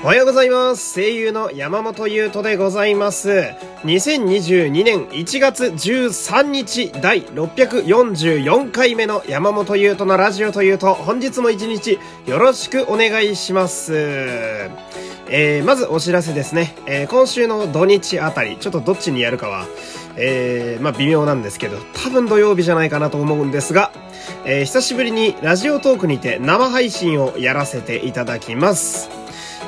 おはようございます。声優の山本優斗でございます。2022年1月13日第644回目の山本優斗のラジオというと、本日も一日よろしくお願いします。えー、まずお知らせですね。えー、今週の土日あたり、ちょっとどっちにやるかは、えー、まあ微妙なんですけど、多分土曜日じゃないかなと思うんですが、えー、久しぶりにラジオトークにて生配信をやらせていただきます。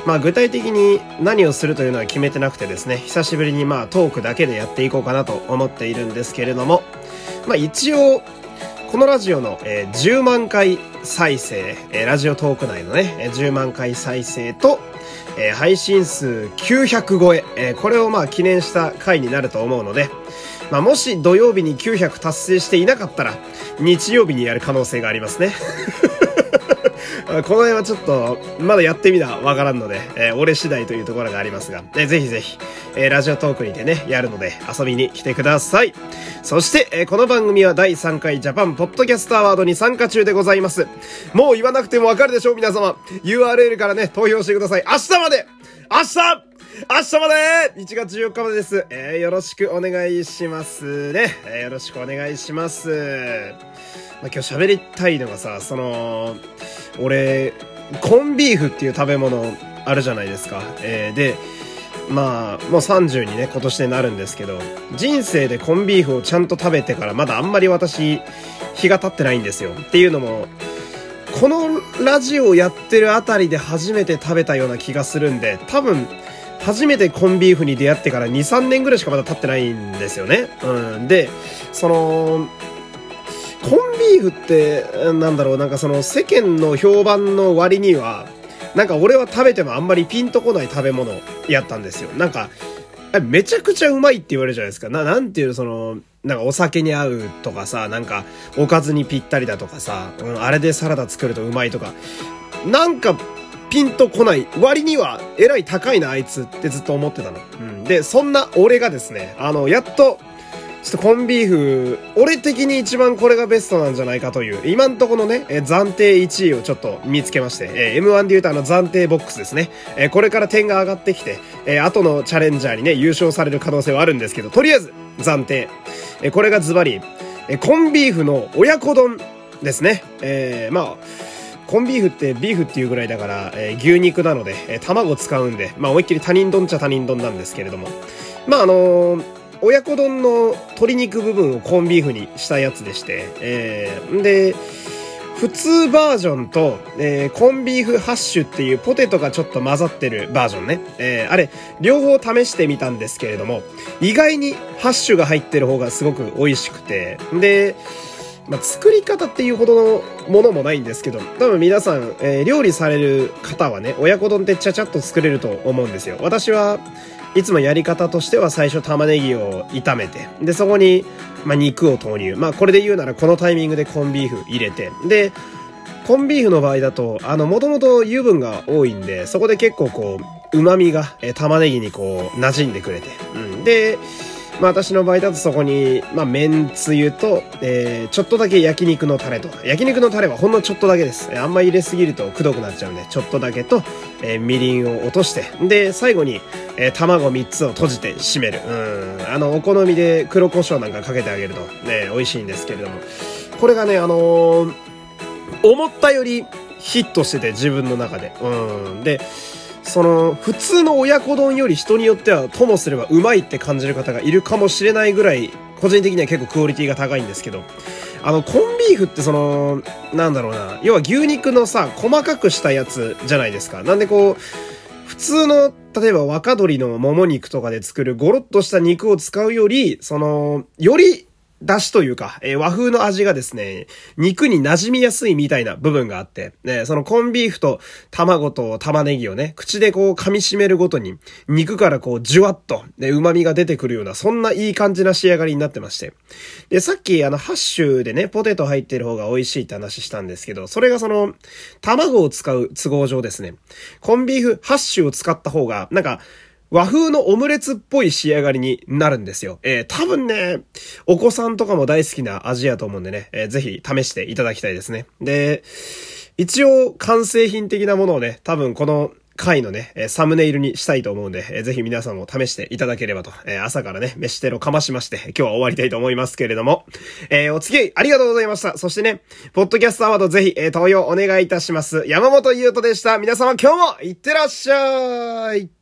まあ具体的に何をするというのは決めてなくてですね、久しぶりにまあトークだけでやっていこうかなと思っているんですけれども、まあ一応、このラジオの、えー10万回再生、えーラジオトーク内のね、えー10万回再生と、えー配信数900超え、えーこれをまあ記念した回になると思うので、まあもし土曜日に900達成していなかったら、日曜日にやる可能性がありますね。この辺はちょっと、まだやってみなわからんので、えー俺次第というところがありますが、えーぜひぜひ、えーラジオトークにてね、やるので遊びに来てください。そして、えーこの番組は第3回ジャパンポッドキャストアワードに参加中でございます。もう言わなくてもわかるでしょう、皆様。URL からね、投票してください。明日まで明日明日まで !1 月14日までです。えーよろしくお願いしますね。えーよろしくお願いします。まあ、今日喋りたいのがさ、その、俺、コンビーフっていう食べ物あるじゃないですか。えーで、まあ、もう30にね、今年でなるんですけど、人生でコンビーフをちゃんと食べてからまだあんまり私、日が経ってないんですよ。っていうのも、このラジオをやってるあたりで初めて食べたような気がするんで、多分、初めてコンビーフに出会ってから2、3年ぐらいしかまだ経ってないんですよね。うん。で、その、コンビーフって、なんだろう、なんかその世間の評判の割には、なんか俺は食べてもあんまりピンとこない食べ物やったんですよ。なんか、めちゃくちゃうまいって言われるじゃないですか。な、なんていう、その、なんかお酒に合うとかさ、なんかおかずにぴったりだとかさ、うん、あれでサラダ作るとうまいとか、なんかピンとこない割には、えらい高いな、あいつってずっと思ってたの。うん。で、そんな俺がですね、あの、やっと、ちょっとコンビーフ、俺的に一番これがベストなんじゃないかという、今んとこのね、えー暫定1位をちょっと見つけまして、えー M1 で言うとあの暫定ボックスですね。えーこれから点が上がってきて、えー後のチャレンジャーにね、優勝される可能性はあるんですけど、とりあえず、暫定。えーこれがズバリ、えーコンビーフの親子丼ですね。えーまあ、コンビーフってビーフっていうぐらいだから、えー牛肉なので、えー卵使うんで、まあ思いっきり他人丼っちゃ他人丼なんですけれども。まああのー親子丼の鶏肉部分をコンビーフにしたやつでして、えー、で、普通バージョンと、えーコンビーフハッシュっていうポテトがちょっと混ざってるバージョンね。えーあれ、両方試してみたんですけれども、意外にハッシュが入ってる方がすごく美味しくて、で、まあ、作り方っていうほどのものもないんですけど、多分皆さん、えー料理される方はね、親子丼ってちゃちゃっと作れると思うんですよ。私はいつもやり方としては最初玉ねぎを炒めて、で、そこに、まあ、肉を投入。まあ、これで言うならこのタイミングでコンビーフ入れて、で、コンビーフの場合だと、あの、もともと油分が多いんで、そこで結構こう、旨味が、え玉ねぎにこう、馴染んでくれて。うん。で、まあ私の場合だとそこに、まあ麺つゆと、えー、ちょっとだけ焼肉のタレと。焼肉のタレはほんのちょっとだけです。あんまり入れすぎるとくどくなっちゃうんで、ちょっとだけと、えーみりんを落として。で、最後に、えー卵3つを閉じて締める。うん。あの、お好みで黒胡椒なんかかけてあげると、ね、美味しいんですけれども。これがね、あのー思ったよりヒットしてて自分の中で。うん。で、その、普通の親子丼より人によってはともすればうまいって感じる方がいるかもしれないぐらい、個人的には結構クオリティが高いんですけど、あの、コンビーフってその、なんだろうな、要は牛肉のさ、細かくしたやつじゃないですか。なんでこう、普通の、例えば若鶏のもも肉とかで作るゴロッとした肉を使うより、その、より出汁というか、えー和風の味がですね、肉に馴染みやすいみたいな部分があって、ね、そのコンビーフと卵と玉ねぎをね、口でこう噛み締めるごとに、肉からこうじゅわっと、ね、旨味が出てくるような、そんないい感じな仕上がりになってまして。で、さっきあの、ハッシュでね、ポテト入ってる方が美味しいって話したんですけど、それがその、卵を使う都合上ですね、コンビーフハッシュを使った方が、なんか、和風のオムレツっぽい仕上がりになるんですよ。えー、多分ね、お子さんとかも大好きな味やと思うんでね、えーぜひ試していただきたいですね。で、一応完成品的なものをね、多分この回のね、サムネイルにしたいと思うんで、ぜひ皆さんも試していただければと、朝からね、飯テロかましまして、今日は終わりたいと思いますけれども、えー、お付き合いありがとうございました。そしてね、ポッドキャストアワードぜひ、えー、投票お願いいたします。山本優斗でした。皆様今日もいってらっしゃい